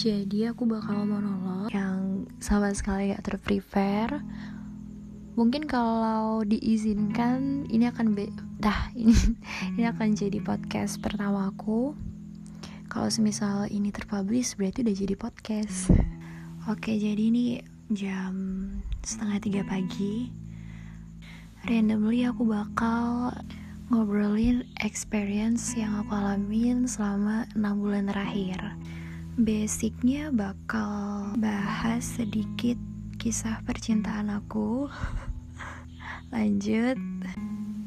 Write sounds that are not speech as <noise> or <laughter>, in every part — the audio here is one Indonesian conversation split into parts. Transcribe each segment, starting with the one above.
Jadi aku bakal monolog yang sama sekali gak terprepare. Mungkin kalau diizinkan ini akan be dah ini <laughs> ini akan jadi podcast pertama aku. Kalau semisal ini terpublish berarti udah jadi podcast. Oke, jadi ini jam setengah tiga pagi. Randomly aku bakal ngobrolin experience yang aku alamin selama 6 bulan terakhir. Basicnya bakal bahas sedikit kisah percintaan aku. <laughs> Lanjut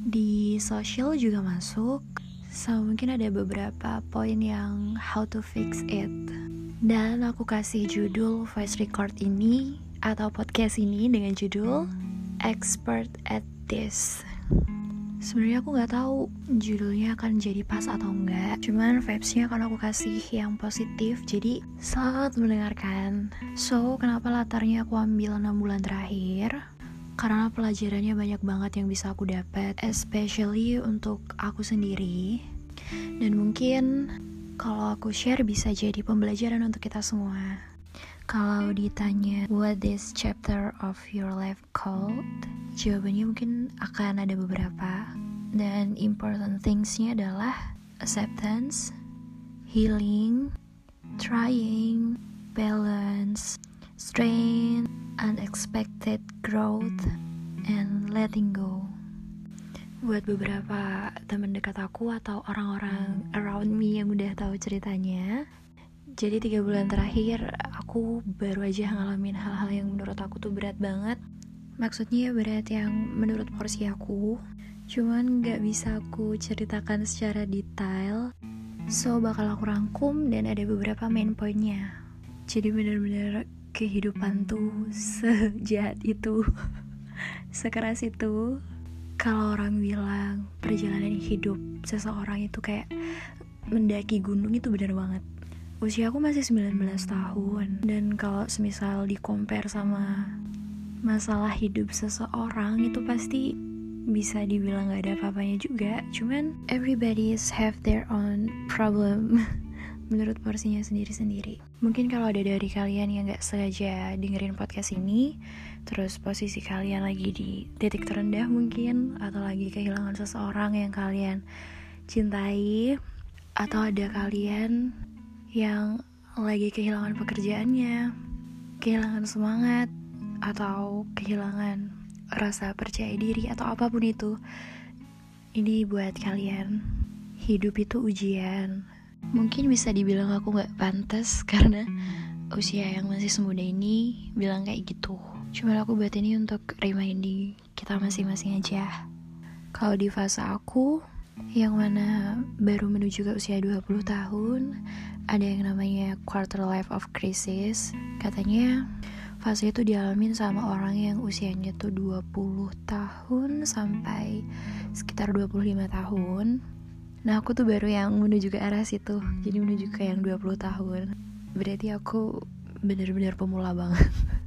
di sosial juga masuk. So mungkin ada beberapa poin yang how to fix it. Dan aku kasih judul voice record ini atau podcast ini dengan judul Expert at This sebenarnya aku nggak tahu judulnya akan jadi pas atau enggak cuman vibesnya akan aku kasih yang positif jadi selamat mendengarkan. So kenapa latarnya aku ambil 6 bulan terakhir? Karena pelajarannya banyak banget yang bisa aku dapat especially untuk aku sendiri. Dan mungkin kalau aku share bisa jadi pembelajaran untuk kita semua kalau ditanya what this chapter of your life called, jawabannya mungkin akan ada beberapa. Dan important thingsnya adalah acceptance, healing, trying, balance, strength, unexpected growth, and letting go. Buat beberapa teman dekat aku atau orang-orang around me yang udah tahu ceritanya, jadi tiga bulan terakhir aku baru aja ngalamin hal-hal yang menurut aku tuh berat banget. Maksudnya berat yang menurut porsi aku, cuman gak bisa aku ceritakan secara detail. So bakal aku rangkum dan ada beberapa main pointnya. Jadi bener-bener kehidupan tuh sejahat itu, <laughs> sekeras itu. Kalau orang bilang perjalanan hidup seseorang itu kayak mendaki gunung itu bener banget usia aku masih 19 tahun. Dan kalau semisal di compare sama masalah hidup seseorang itu pasti bisa dibilang gak ada apa-apanya juga. Cuman everybody have their own problem <laughs> menurut porsinya sendiri-sendiri. Mungkin kalau ada dari kalian yang gak sengaja dengerin podcast ini terus posisi kalian lagi di titik terendah mungkin atau lagi kehilangan seseorang yang kalian cintai atau ada kalian yang lagi kehilangan pekerjaannya, kehilangan semangat, atau kehilangan rasa percaya diri, atau apa pun itu. Ini buat kalian, hidup itu ujian. Mungkin bisa dibilang aku gak pantas <laughs> karena usia yang masih semuda ini bilang kayak gitu. Cuma aku buat ini untuk reminding kita masing-masing aja. Kalau di fase aku, yang mana baru menuju ke usia 20 tahun, ada yang namanya quarter life of crisis. Katanya fase itu dialamin sama orang yang usianya tuh 20 tahun sampai sekitar 25 tahun. Nah, aku tuh baru yang menuju ke arah situ. Jadi menuju ke yang 20 tahun. Berarti aku bener-bener pemula banget. <laughs>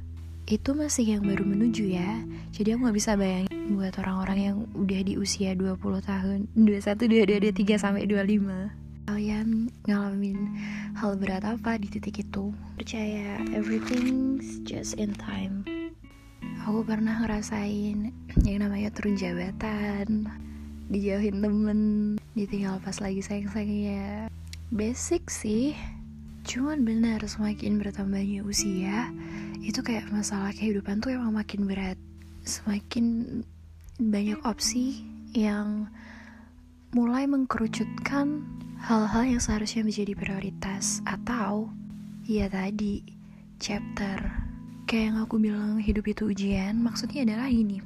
itu masih yang baru menuju ya. Jadi aku gak bisa bayangin buat orang-orang yang udah di usia 20 tahun 21, 22, 23 sampai 25 kalian ngalamin hal berat apa di titik itu? Percaya everything's just in time. Aku pernah ngerasain yang namanya turun jabatan dijauhin temen ditinggal pas lagi sayang-sayangnya. Basic sih cuman benar semakin bertambahnya usia itu kayak masalah kehidupan tuh emang makin berat. Semakin banyak opsi yang mulai mengkerucutkan hal-hal yang seharusnya menjadi prioritas. Atau ya tadi chapter. Kayak yang aku bilang hidup itu ujian. Maksudnya adalah ini.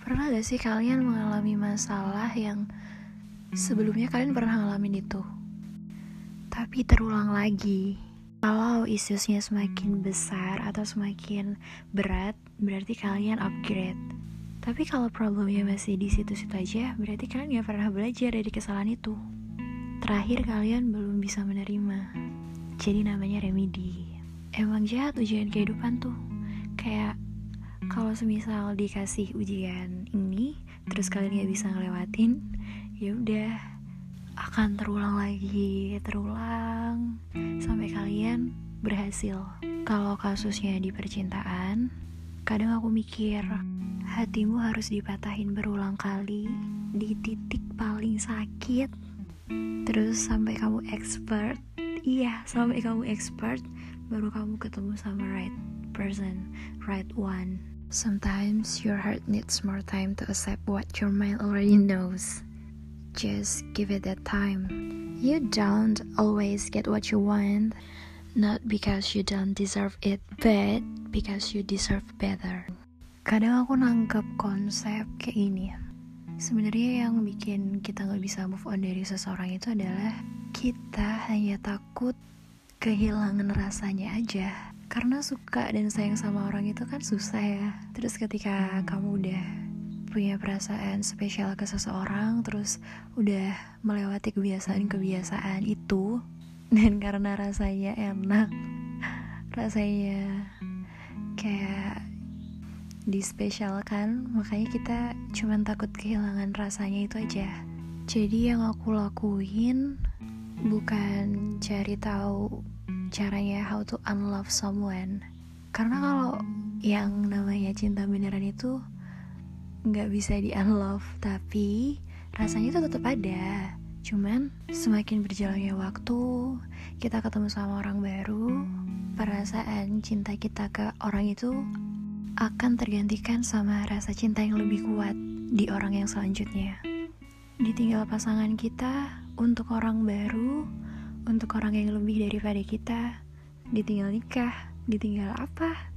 Pernah gak sih kalian mengalami masalah yang sebelumnya kalian pernah ngalamin itu tapi terulang lagi kalau isusnya semakin besar atau semakin berat berarti kalian upgrade tapi kalau problemnya masih di situ-situ aja, berarti kalian gak pernah belajar dari kesalahan itu. Terakhir kalian belum bisa menerima. Jadi namanya remedi. Emang jahat ujian kehidupan tuh. Kayak kalau semisal dikasih ujian ini, terus kalian gak bisa ngelewatin, ya udah akan terulang lagi, terulang sampai kalian berhasil. Kalau kasusnya di percintaan, kadang aku mikir hatimu harus dipatahin berulang kali di titik paling sakit. Terus sampai kamu expert, iya sampai kamu expert, baru kamu ketemu sama right person, right one. Sometimes your heart needs more time to accept what your mind already knows. Just give it that time. You don't always get what you want, not because you don't deserve it, but because you deserve better. Kadang aku nangkep konsep kayak ini. Sebenarnya yang bikin kita nggak bisa move on dari seseorang itu adalah kita hanya takut kehilangan rasanya aja karena suka dan sayang sama orang itu kan susah ya terus ketika kamu udah punya perasaan spesial ke seseorang terus udah melewati kebiasaan-kebiasaan itu <laughs> dan karena rasanya enak <laughs> rasanya kayak dispesialkan makanya kita cuman takut kehilangan rasanya itu aja. Jadi yang aku lakuin bukan cari tahu caranya how to unlove someone. Karena kalau yang namanya cinta beneran itu nggak bisa di unlove tapi rasanya itu tetap ada. Cuman semakin berjalannya waktu kita ketemu sama orang baru perasaan cinta kita ke orang itu akan tergantikan sama rasa cinta yang lebih kuat di orang yang selanjutnya. Ditinggal pasangan kita untuk orang baru untuk orang yang lebih daripada kita. Ditinggal nikah ditinggal apa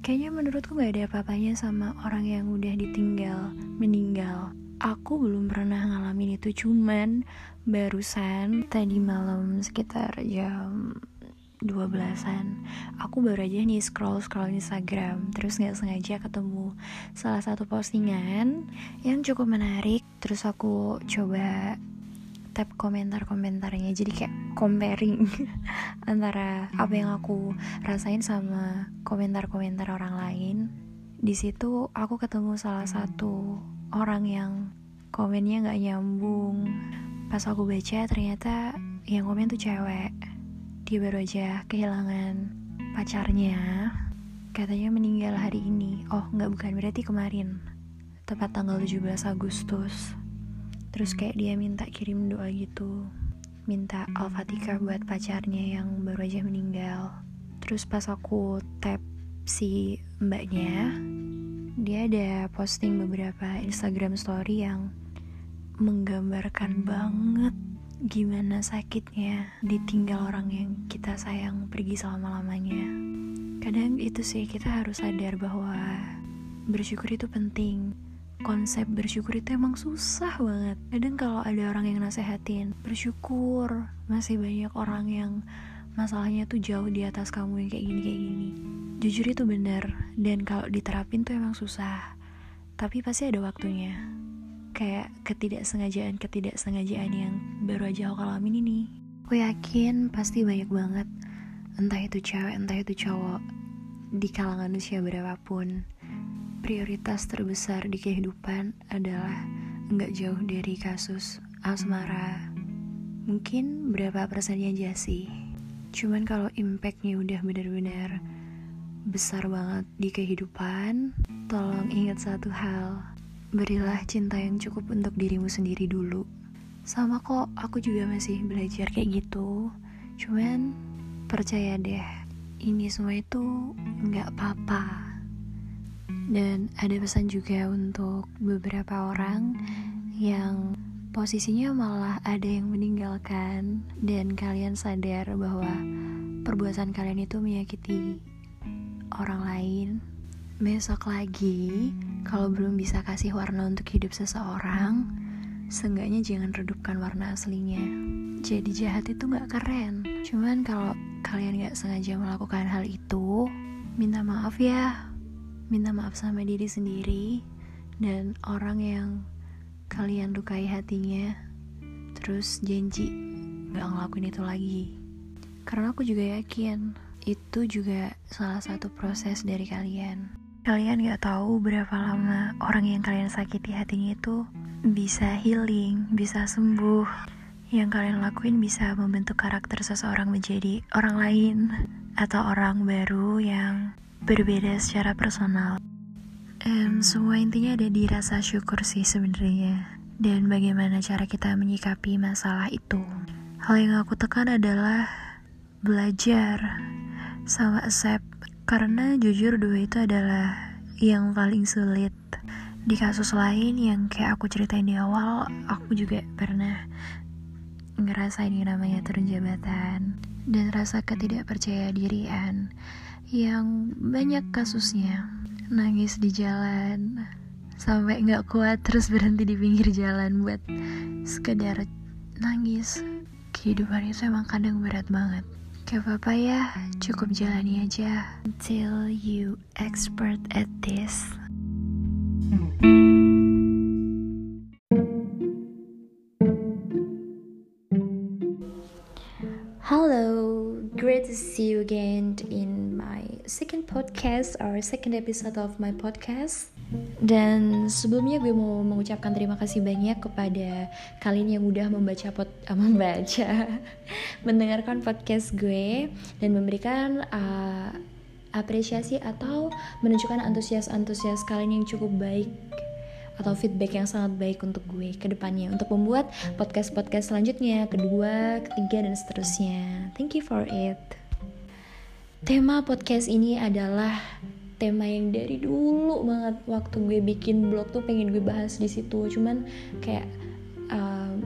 kayaknya menurutku gak ada apa-apanya sama orang yang udah ditinggal meninggal. Aku belum pernah ngalamin itu cuman barusan tadi malam sekitar jam 12-an Aku baru aja nih scroll-scroll Instagram Terus gak sengaja ketemu salah satu postingan Yang cukup menarik. Terus aku coba tab komentar-komentarnya. Jadi kayak comparing <laughs> antara apa yang aku rasain sama komentar-komentar orang lain. Di situ aku ketemu salah satu orang yang komennya nggak nyambung. Pas aku baca ternyata yang komen tuh cewek. Dia baru aja kehilangan pacarnya. Katanya meninggal hari ini. Oh nggak bukan. Berarti kemarin. Tepat tanggal 17 Agustus terus kayak dia minta kirim doa gitu. Minta al-fatihah buat pacarnya yang baru aja meninggal. Terus pas aku tap si mbaknya dia ada posting beberapa Instagram story yang menggambarkan banget gimana sakitnya ditinggal orang yang kita sayang pergi selama-lamanya. Kadang itu sih kita harus sadar bahwa bersyukur itu penting konsep bersyukur itu emang susah banget. Kadang kalau ada orang yang nasehatin bersyukur masih banyak orang yang masalahnya tuh jauh di atas kamu yang kayak gini kayak gini. Jujur itu benar dan kalau diterapin tuh emang susah. Tapi pasti ada waktunya. Kayak ketidaksengajaan ketidaksengajaan yang baru aja aku alamin ini. Aku yakin pasti banyak banget entah itu cewek entah itu cowok di kalangan usia berapapun prioritas terbesar di kehidupan adalah nggak jauh dari kasus asmara. Mungkin berapa persennya aja sih. Cuman kalau impactnya udah benar-benar besar banget di kehidupan, tolong ingat satu hal. Berilah cinta yang cukup untuk dirimu sendiri dulu. Sama kok, aku juga masih belajar kayak gitu. Cuman percaya deh, ini semua itu nggak apa-apa dan ada pesan juga untuk beberapa orang yang posisinya malah ada yang meninggalkan dan kalian sadar bahwa perbuatan kalian itu menyakiti orang lain. Besok lagi, kalau belum bisa kasih warna untuk hidup seseorang, seenggaknya jangan redupkan warna aslinya. Jadi jahat itu gak keren. Cuman kalau kalian gak sengaja melakukan hal itu, minta maaf ya minta maaf sama diri sendiri dan orang yang kalian lukai hatinya terus janji gak ngelakuin itu lagi. Karena aku juga yakin itu juga salah satu proses dari kalian. Kalian gak tahu berapa lama orang yang kalian sakiti hatinya itu bisa healing, bisa sembuh. Yang kalian lakuin bisa membentuk karakter seseorang menjadi orang lain atau orang baru yang berbeda secara personal. Um, semua intinya ada di rasa syukur sih sebenarnya dan bagaimana cara kita menyikapi masalah itu. Hal yang aku tekan adalah belajar sama accept karena jujur dua itu adalah yang paling sulit di kasus lain yang kayak aku ceritain di awal aku juga pernah ngerasain yang namanya turun jabatan dan rasa ketidakpercaya dirian yang banyak kasusnya nangis di jalan sampai nggak kuat terus berhenti di pinggir jalan buat sekedar nangis. Kehidupan itu emang kadang berat banget. Gak apa-apa ya, cukup jalani aja Until you expert at this. Hello, great to see you again in second podcast or second episode of my podcast. Dan sebelumnya gue mau mengucapkan terima kasih banyak kepada kalian yang udah membaca pot, uh, <laughs> membaca, mendengarkan podcast gue dan memberikan uh, apresiasi atau menunjukkan antusias-antusias kalian yang cukup baik atau feedback yang sangat baik untuk gue ke depannya untuk membuat podcast-podcast selanjutnya, kedua, ketiga dan seterusnya. Thank you for it. Tema podcast ini adalah tema yang dari dulu banget waktu gue bikin blog tuh pengen gue bahas di situ. Cuman kayak uh,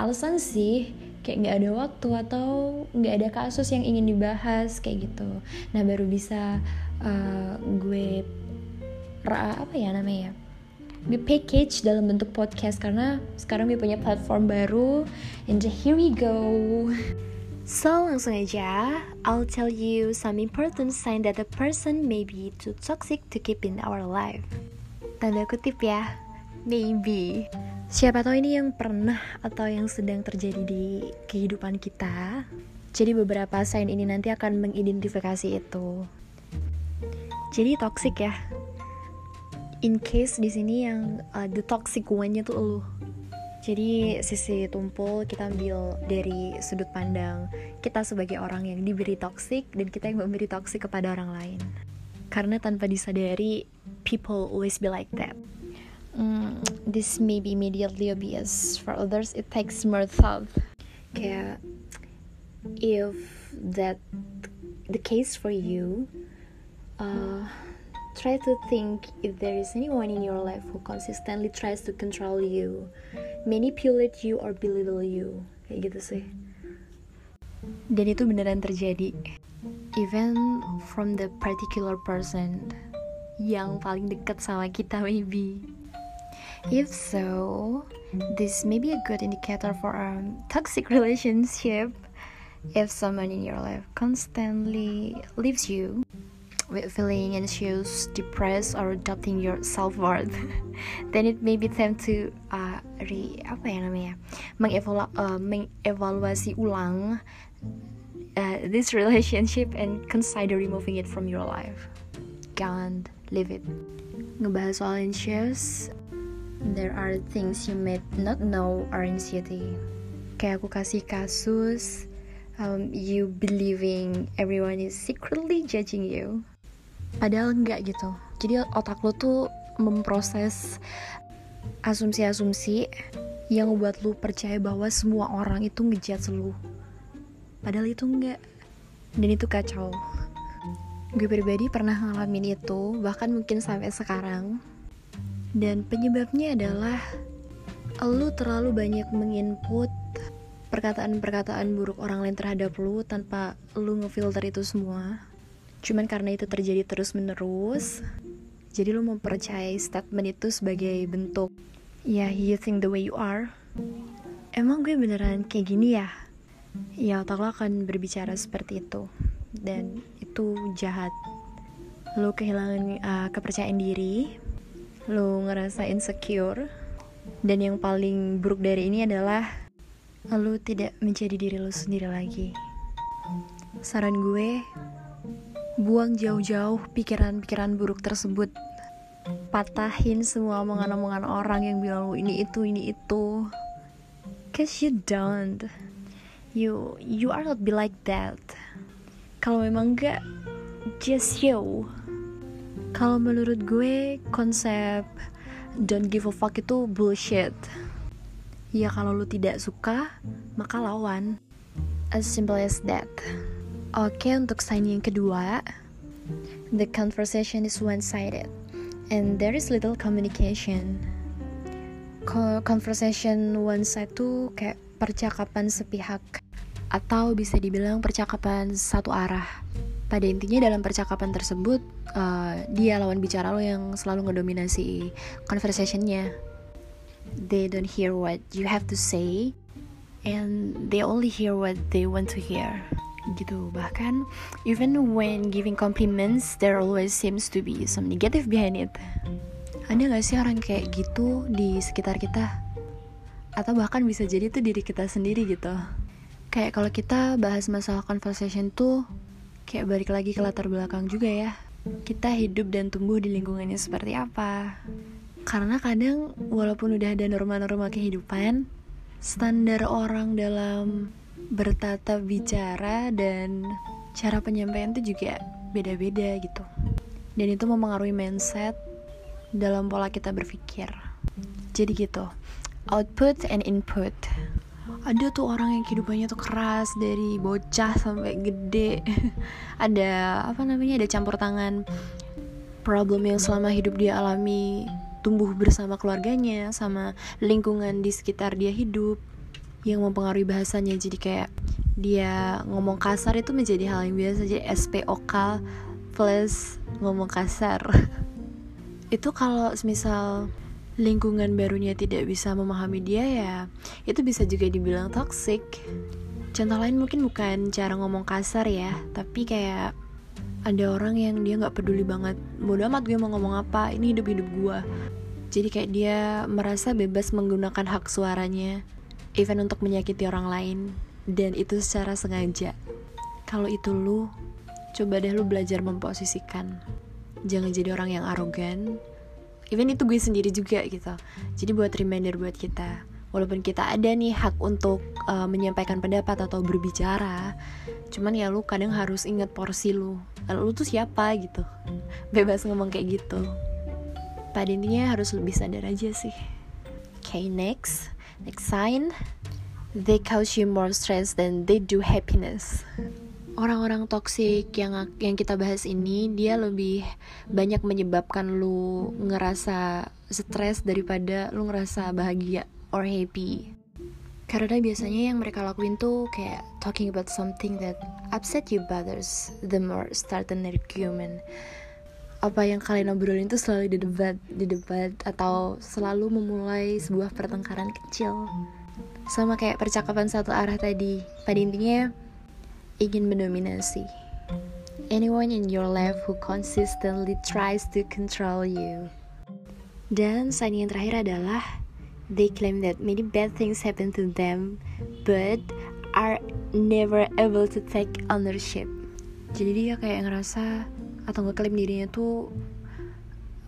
alasan sih kayak nggak ada waktu atau nggak ada kasus yang ingin dibahas kayak gitu. Nah baru bisa uh, gue apa ya namanya gue package dalam bentuk podcast. Karena sekarang gue punya platform baru and here we go <laughs> So langsung aja, I'll tell you some important sign that a person may be too toxic to keep in our life. Tanda kutip ya, maybe. Siapa tahu ini yang pernah atau yang sedang terjadi di kehidupan kita. Jadi beberapa sign ini nanti akan mengidentifikasi itu. Jadi toxic ya. In case di sini yang uh, the toxic one-nya tuh lu. Jadi sisi tumpul kita ambil dari sudut pandang kita sebagai orang yang diberi toxic dan kita yang memberi toxic kepada orang lain. Karena tanpa disadari, people always be like that. Mm, this may be immediately obvious. For others, it takes more thought. Kayak, if that the case for you, uh, try to think if there is anyone in your life who consistently tries to control you, manipulate you, or belittle you. Kayak gitu sih. Dan itu beneran terjadi. Even from the particular person yang paling dekat sama kita maybe If so, this may be a good indicator for a toxic <laughs> relationship. If someone in your life constantly leaves you with feeling anxious, depressed, or doubting your self worth, <laughs> then it may be time to uh, re apa ya namanya mengevalu uh, mengevaluasi ulang uh, this <laughs> relationship and consider removing it from your life. Can't leave it. Ngebahas soal anxious, there are things you may not know are anxiety. Kayak aku kasih kasus, um, you believing everyone is secretly judging you. Padahal enggak gitu. Jadi otak lo tuh memproses asumsi-asumsi yang membuat lu percaya bahwa semua orang itu ngejat lu. Padahal itu enggak. Dan itu kacau. Gue pribadi pernah ngalamin itu, bahkan mungkin sampai sekarang dan penyebabnya adalah lu terlalu banyak menginput perkataan-perkataan buruk orang lain terhadap lu tanpa lu ngefilter itu semua. Cuman karena itu terjadi terus-menerus, jadi lu mempercayai statement itu sebagai bentuk ya yeah, you think the way you are. Emang gue beneran kayak gini ya? Ya otak lo akan berbicara seperti itu dan itu jahat. Lu kehilangan uh, kepercayaan diri, lo ngerasa insecure dan yang paling buruk dari ini adalah lo tidak menjadi diri lo sendiri lagi saran gue buang jauh-jauh pikiran-pikiran buruk tersebut. Patahin semua omongan-omongan orang yang bilang lo ini itu ini itu. Cause you don't. You you are not be like that. Kalau memang enggak just you. Kalau menurut gue konsep don't give a fuck itu bullshit. Ya kalau lu tidak suka maka lawan. As simple as that oke untuk sign yang kedua the conversation is one-sided and there is little communication conversation one side tuh kayak percakapan sepihak atau bisa dibilang percakapan satu arah. Pada intinya dalam percakapan tersebut uh, dia lawan bicara lo yang selalu ngedominasi conversationnya. They don't hear what you have to say and they only hear what they want to hear. Gitu. Bahkan even when giving compliments there always seems to be some negative behind it. Ada gak sih orang kayak gitu di sekitar kita? Atau bahkan bisa jadi tuh diri kita sendiri gitu kayak kalau kita bahas masalah conversation tuh kayak balik lagi ke latar belakang juga ya kita hidup dan tumbuh di lingkungannya seperti apa karena kadang walaupun udah ada norma-norma kehidupan standar orang dalam bertata bicara dan cara penyampaian tuh juga beda-beda gitu. Dan itu mempengaruhi mindset dalam pola kita berpikir. Jadi gitu output and input. Ada tuh orang yang kehidupannya tuh keras dari bocah sampai gede. <laughs> Ada apa namanya ada campur tangan problem yang selama hidup dia alami tumbuh bersama keluarganya sama lingkungan di sekitar dia hidup yang mempengaruhi bahasanya. Jadi kayak dia ngomong kasar itu menjadi hal yang biasa. Jadi SPOK plus ngomong kasar. <laughs> Itu kalau misal lingkungan barunya tidak bisa memahami dia ya itu bisa juga dibilang toxic. Contoh lain mungkin bukan cara ngomong kasar ya tapi kayak ada orang yang dia nggak peduli banget. Bodo amat gue mau ngomong apa ini hidup hidup gue jadi kayak dia merasa bebas menggunakan hak suaranya even untuk menyakiti orang lain. Dan itu secara sengaja. Kalau itu lu coba deh lu belajar memposisikan. Jangan jadi orang yang arogan. Even itu gue sendiri juga gitu. Jadi buat reminder buat kita. Walaupun kita ada nih hak untuk uh, menyampaikan pendapat atau berbicara cuman ya lu kadang harus ingat porsi lu. Lu tuh siapa gitu. <laughs> Bebas ngomong kayak gitu. Pada intinya harus lebih sadar aja sih. Okay next next sign they cause you more stress than they do happiness orang-orang toksik yang yang kita bahas ini dia lebih banyak menyebabkan lu ngerasa stres daripada lu ngerasa bahagia or happy. Karena biasanya yang mereka lakuin tuh kayak talking about something that upset you bothers the more start an argument. Apa yang kalian obrolin tuh selalu di debat, di debat atau selalu memulai sebuah pertengkaran kecil. Sama kayak percakapan satu arah tadi. Pada intinya ingin mendominasi. Anyone in your life who consistently tries to control you. Dan sign yang terakhir adalah they claim that many bad things happen to them, but are never able to take ownership. Jadi dia kayak ngerasa atau ngeklaim dirinya tuh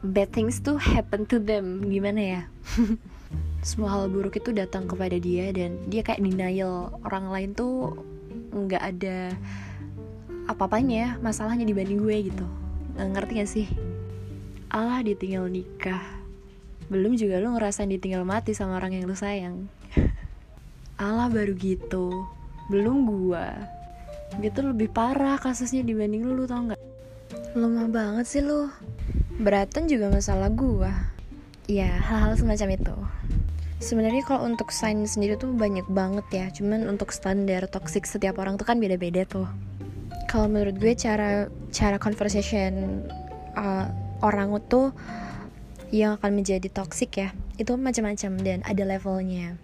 bad things tuh happen to them. Gimana ya? <laughs> Semua hal buruk itu datang kepada dia dan dia kayak denial. Orang lain tuh nggak ada apa-apanya masalahnya dibanding gue gitu. Nggak ngerti gak sih? Allah ditinggal nikah. Belum juga lu ngerasain ditinggal mati sama orang yang lu sayang. <laughs> Allah baru gitu. Belum gua. Gitu lebih parah kasusnya dibanding lu tau nggak lemah banget sih lu. Beratan juga masalah gua. Ya hal-hal semacam itu. Sebenarnya kalau untuk sign sendiri tuh banyak banget ya. Cuman untuk standar toxic setiap orang tuh kan beda-beda tuh. Kalau menurut gue cara cara conversation uh, orang itu yang akan menjadi toxic ya itu macam-macam dan ada levelnya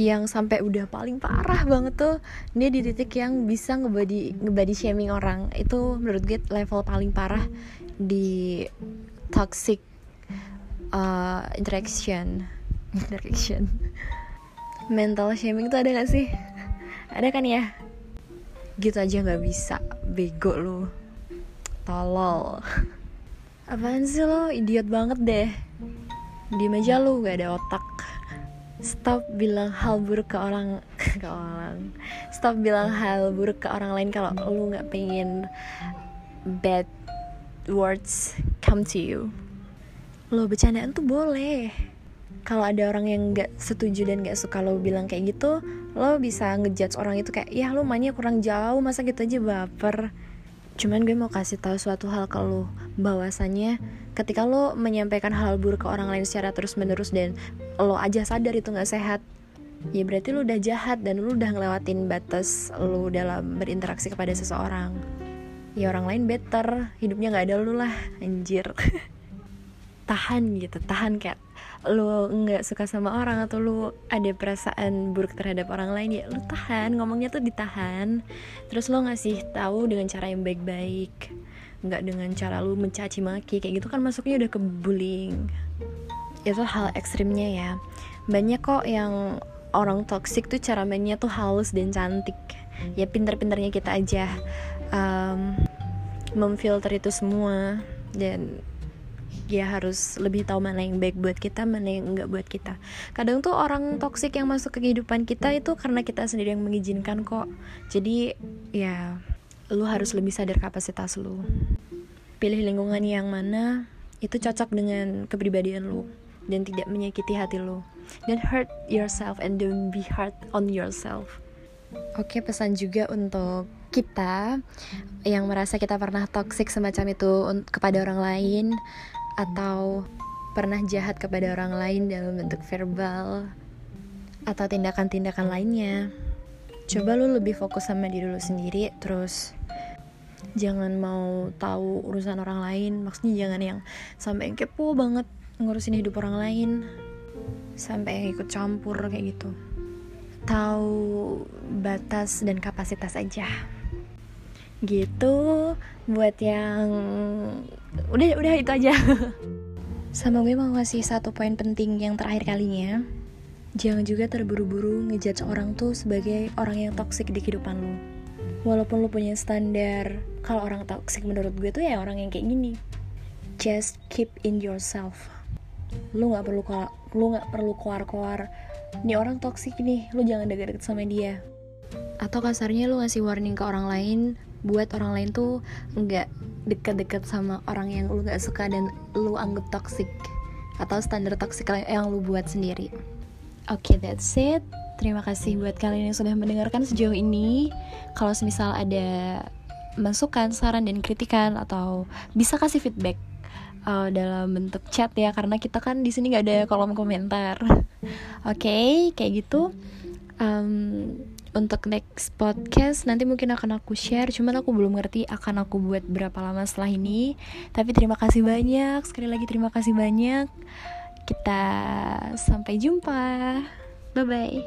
yang sampai udah paling parah banget tuh dia di titik yang bisa ngebody ngebody shaming orang. Itu menurut gue level paling parah di toxic uh, interaction. <laughs> Interaction. Mental shaming tuh ada gak sih? Ada kan ya? Gitu aja nggak bisa bego lu. Tolol. <laughs> Apaan sih lo? Idiot banget deh. Diem aja lu gak ada otak stop bilang hal buruk ke orang ke orang. Stop bilang hal buruk ke orang lain kalau lu nggak pengen bad words come to you. Lo bercandaan tuh boleh. Kalau ada orang yang nggak setuju dan nggak suka lo bilang kayak gitu lo bisa ngejudge orang itu kayak ya lo mainnya kurang jauh masa gitu aja baper cuman gue mau kasih tahu suatu hal ke lo bahwasannya ketika lo menyampaikan hal buruk ke orang lain secara terus menerus dan lo aja sadar itu nggak sehat ya berarti lo udah jahat dan lo udah ngelewatin batas lo dalam berinteraksi kepada seseorang. Ya orang lain better hidupnya nggak ada lo lah anjir. <laughs> Tahan gitu tahan kayak lo nggak suka sama orang atau lo ada perasaan buruk terhadap orang lain ya lo tahan ngomongnya tuh ditahan. Terus lo ngasih tahu dengan cara yang baik-baik nggak dengan cara lo mencaci maki kayak gitu kan masuknya udah ke bullying. Itu hal ekstrimnya ya. Banyak kok yang orang toxic tuh cara mainnya tuh halus dan cantik. Ya pinter-pinternya kita aja um, memfilter itu semua. Dan ya harus lebih tahu mana yang baik buat kita mana yang enggak buat kita. Kadang tuh orang toksik yang masuk ke kehidupan kita itu karena kita sendiri yang mengizinkan kok. Jadi ya lu harus lebih sadar kapasitas lu. Pilih lingkungan yang mana itu cocok dengan kepribadian lu dan tidak menyakiti hati lu. Dan hurt yourself and don't be hard on yourself. Oke, pesan juga untuk kita yang merasa kita pernah toxic semacam itu kepada orang lain atau pernah jahat kepada orang lain dalam bentuk verbal atau tindakan-tindakan lainnya. Coba lu lebih fokus sama diri lu sendiri, terus jangan mau tahu urusan orang lain. Maksudnya jangan yang sampai yang kepo banget ngurusin hidup orang lain, sampai yang ikut campur kayak gitu. Tahu batas dan kapasitas aja gitu buat yang udah udah itu aja. <laughs> Sama gue mau ngasih satu poin penting yang terakhir kalinya. Jangan juga terburu-buru ngejudge orang tuh sebagai orang yang toksik di kehidupan lo. Walaupun lo punya standar kalau orang toksik menurut gue tuh ya orang yang kayak gini. Just keep in yourself. Lo nggak perlu lo nggak perlu keluar-keluar. Ini orang toksik nih lo jangan deket-deket sama dia. Atau kasarnya lo ngasih warning ke orang lain buat orang lain tuh nggak deket-deket sama orang yang lu nggak suka dan lu anggap toxic atau standar toxic yang lu buat sendiri. Oke, okay, that's it. Terima kasih buat kalian yang sudah mendengarkan sejauh ini. Kalau semisal ada masukan, saran dan kritikan atau bisa kasih feedback uh, dalam bentuk chat ya karena kita kan di sini nggak ada kolom komentar. <laughs> Oke, okay, kayak gitu. Um, untuk next podcast nanti mungkin akan aku share. Cuman aku belum ngerti akan aku buat berapa lama setelah ini. Tapi terima kasih banyak. Sekali lagi terima kasih banyak. Kita sampai jumpa. Bye bye